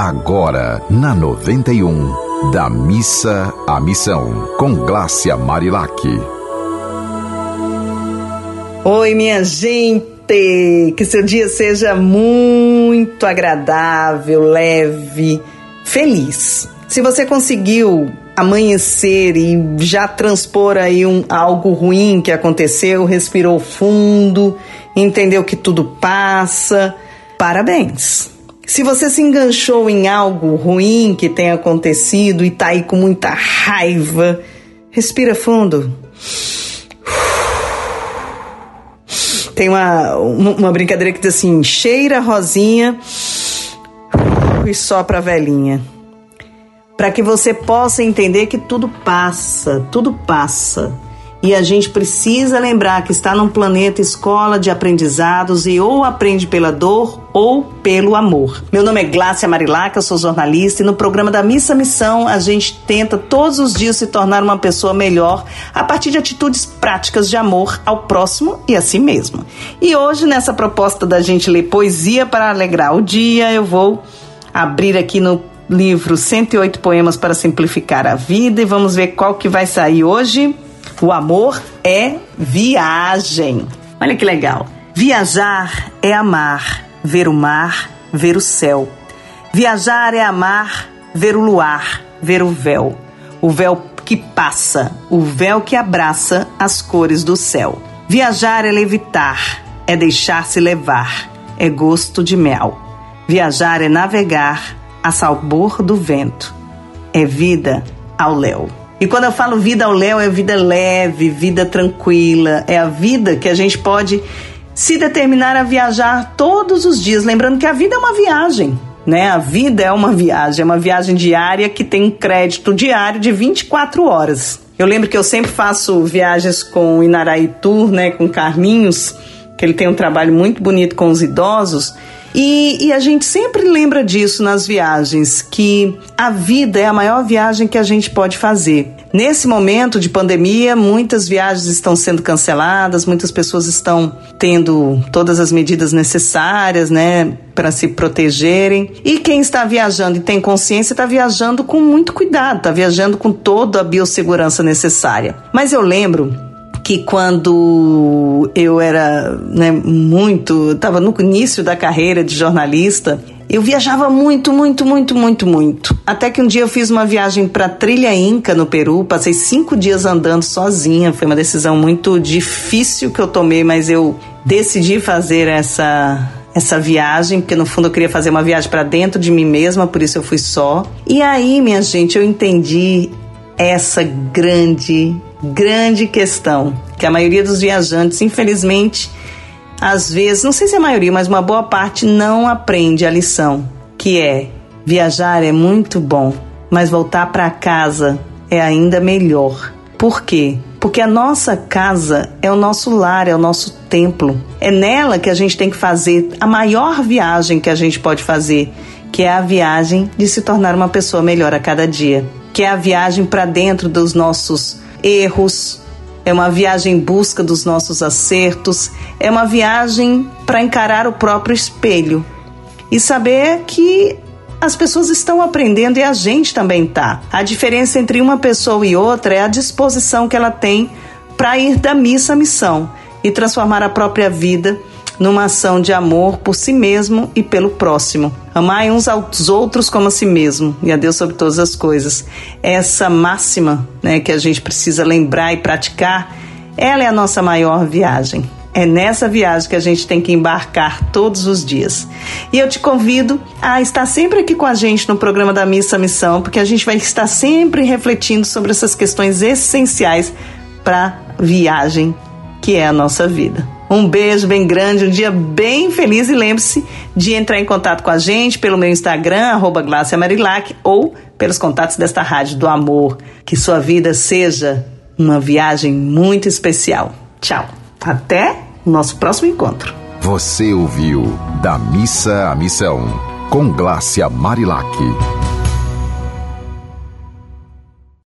Agora, na 91, da missa à missão, com Glácia Marilac. Oi, minha gente! Que seu dia seja muito agradável, leve, feliz. Se você conseguiu amanhecer e já transpor aí um, algo ruim que aconteceu, respirou fundo, entendeu que tudo passa, parabéns. Se você se enganchou em algo ruim que tem acontecido e tá aí com muita raiva, respira fundo. Tem uma, uma brincadeira que diz assim: cheira rosinha e sopra velhinha. Para que você possa entender que tudo passa, tudo passa. E a gente precisa lembrar que está num planeta escola de aprendizados e ou aprende pela dor ou pelo amor. Meu nome é Glácia Marilaca, sou jornalista e no programa da Missa Missão a gente tenta todos os dias se tornar uma pessoa melhor a partir de atitudes práticas de amor ao próximo e a si mesmo. E hoje, nessa proposta da gente ler poesia para alegrar o dia, eu vou abrir aqui no livro 108 Poemas para Simplificar a Vida e vamos ver qual que vai sair hoje. O amor é viagem. Olha que legal. Viajar é amar, ver o mar, ver o céu. Viajar é amar, ver o luar, ver o véu. O véu que passa, o véu que abraça as cores do céu. Viajar é levitar, é deixar-se levar, é gosto de mel. Viajar é navegar a sabor do vento. É vida ao léu. E quando eu falo vida ao léu, é vida leve, vida tranquila, é a vida que a gente pode se determinar a viajar todos os dias, lembrando que a vida é uma viagem, né? A vida é uma viagem, é uma viagem diária que tem um crédito diário de 24 horas. Eu lembro que eu sempre faço viagens com Tour, né, com Carlinhos, que ele tem um trabalho muito bonito com os idosos. E, e, a gente sempre lembra disso nas viagens, que a vida é a maior viagem que a gente pode fazer. Nesse momento de pandemia, muitas viagens estão sendo canceladas, muitas pessoas estão tendo todas as medidas necessárias, né, para se protegerem. E quem está viajando e tem consciência está viajando com muito cuidado, está viajando com toda a biossegurança necessária. Mas eu lembro que quando eu era né, muito, estava no início da carreira de jornalista, eu viajava muito, muito, muito, muito, muito. Até que um dia eu fiz uma viagem para Trilha Inca, no Peru. Passei cinco dias andando sozinha. Foi uma decisão muito difícil que eu tomei, mas eu decidi fazer essa, essa viagem, porque no fundo eu queria fazer uma viagem para dentro de mim mesma, por isso eu fui só. E aí, minha gente, eu entendi essa grande grande questão que a maioria dos viajantes, infelizmente, às vezes, não sei se é a maioria, mas uma boa parte não aprende a lição, que é viajar é muito bom, mas voltar para casa é ainda melhor. Por quê? Porque a nossa casa é o nosso lar, é o nosso templo. É nela que a gente tem que fazer a maior viagem que a gente pode fazer, que é a viagem de se tornar uma pessoa melhor a cada dia, que é a viagem para dentro dos nossos erros, é uma viagem em busca dos nossos acertos, é uma viagem para encarar o próprio espelho e saber que as pessoas estão aprendendo e a gente também tá. A diferença entre uma pessoa e outra é a disposição que ela tem para ir da missa à missão e transformar a própria vida numa ação de amor por si mesmo e pelo próximo. Amai uns aos outros como a si mesmo e a Deus sobre todas as coisas. Essa máxima né, que a gente precisa lembrar e praticar, ela é a nossa maior viagem. É nessa viagem que a gente tem que embarcar todos os dias. E eu te convido a estar sempre aqui com a gente no programa da Missa Missão, porque a gente vai estar sempre refletindo sobre essas questões essenciais para a viagem que é a nossa vida. Um beijo bem grande, um dia bem feliz e lembre-se de entrar em contato com a gente pelo meu Instagram, arroba Marilac, ou pelos contatos desta Rádio do Amor. Que sua vida seja uma viagem muito especial. Tchau. Até o nosso próximo encontro. Você ouviu Da Missa à Missão, com Glácia Marilac.